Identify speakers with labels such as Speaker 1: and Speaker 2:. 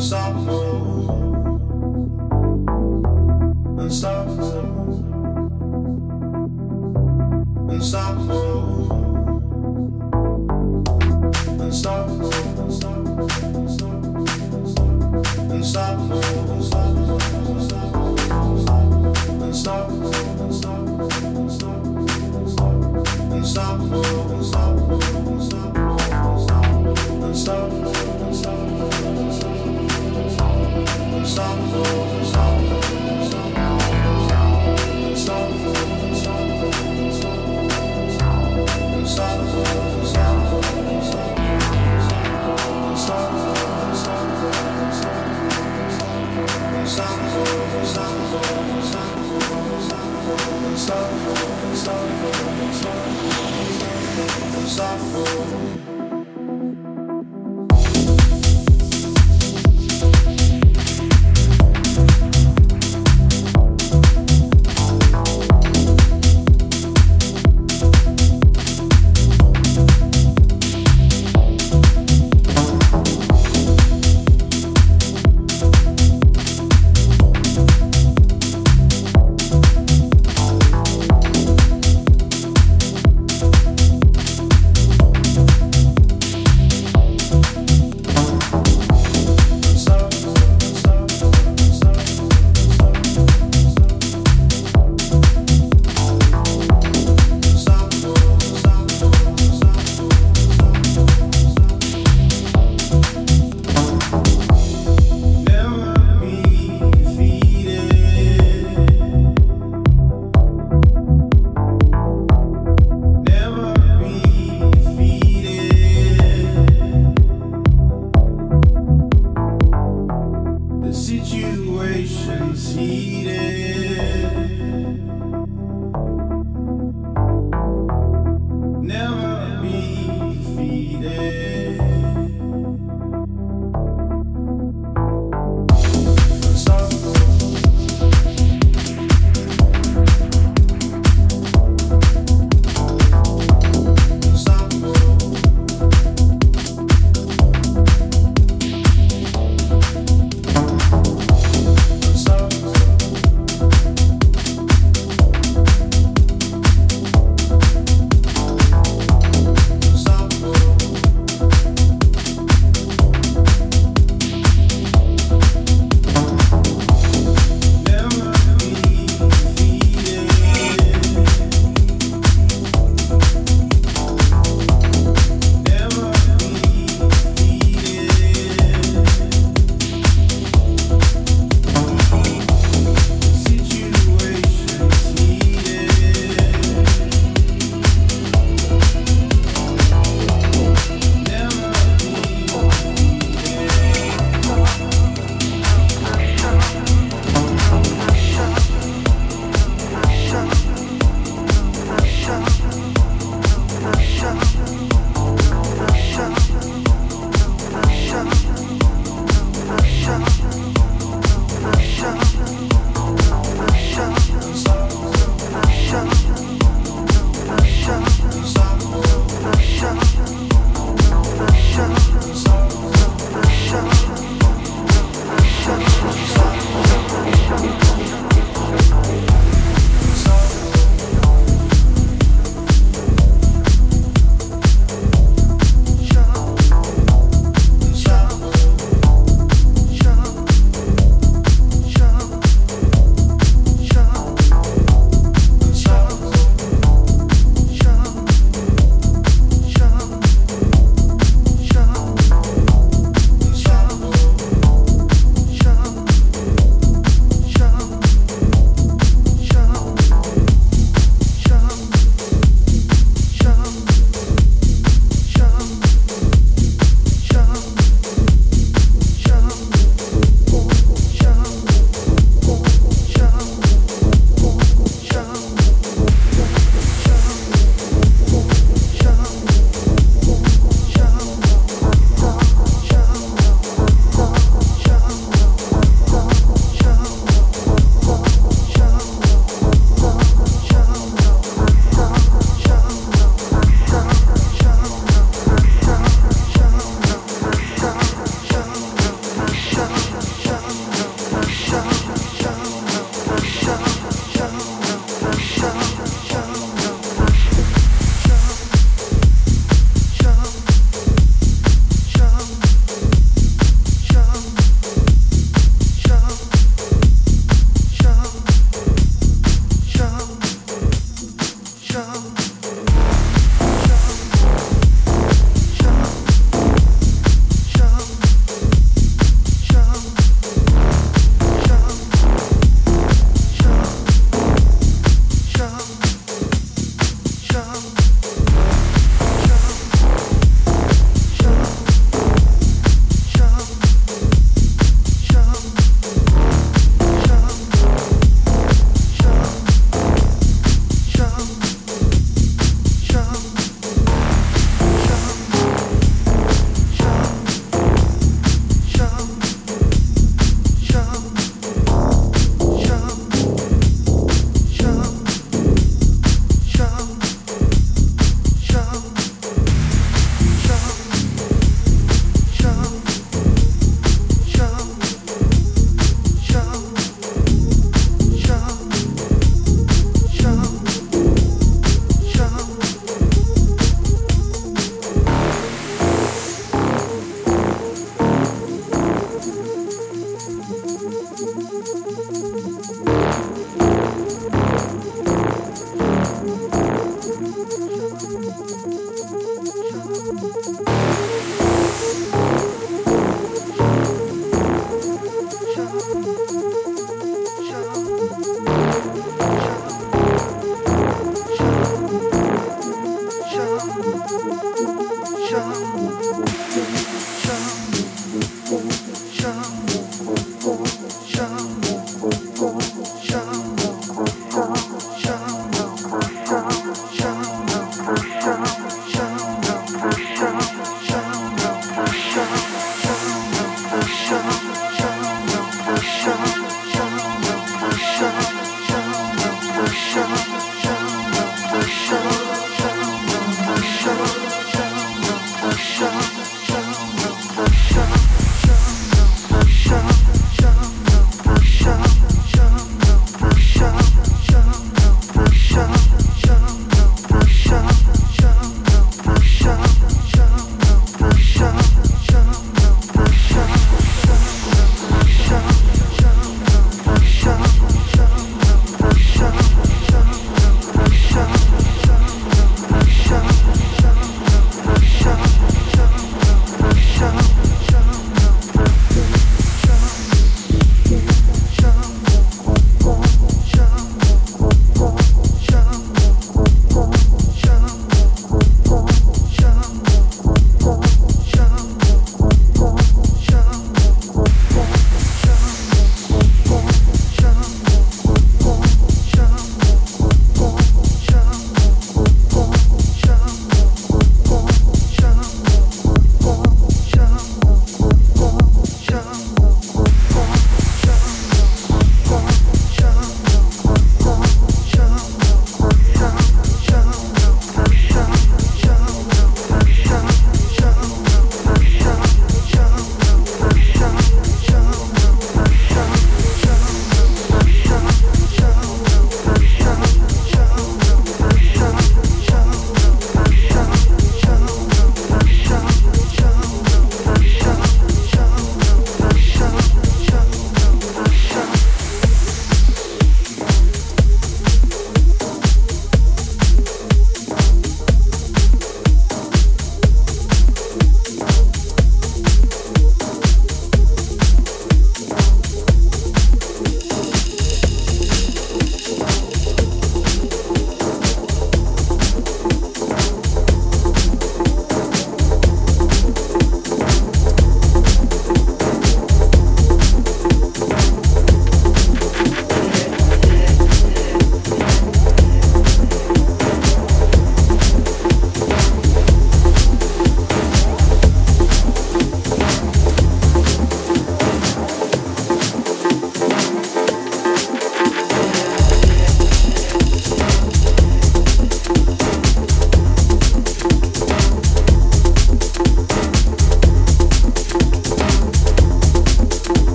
Speaker 1: stop. sorrow, sorrow, sorrow, sorrow, sorrow, sorrow,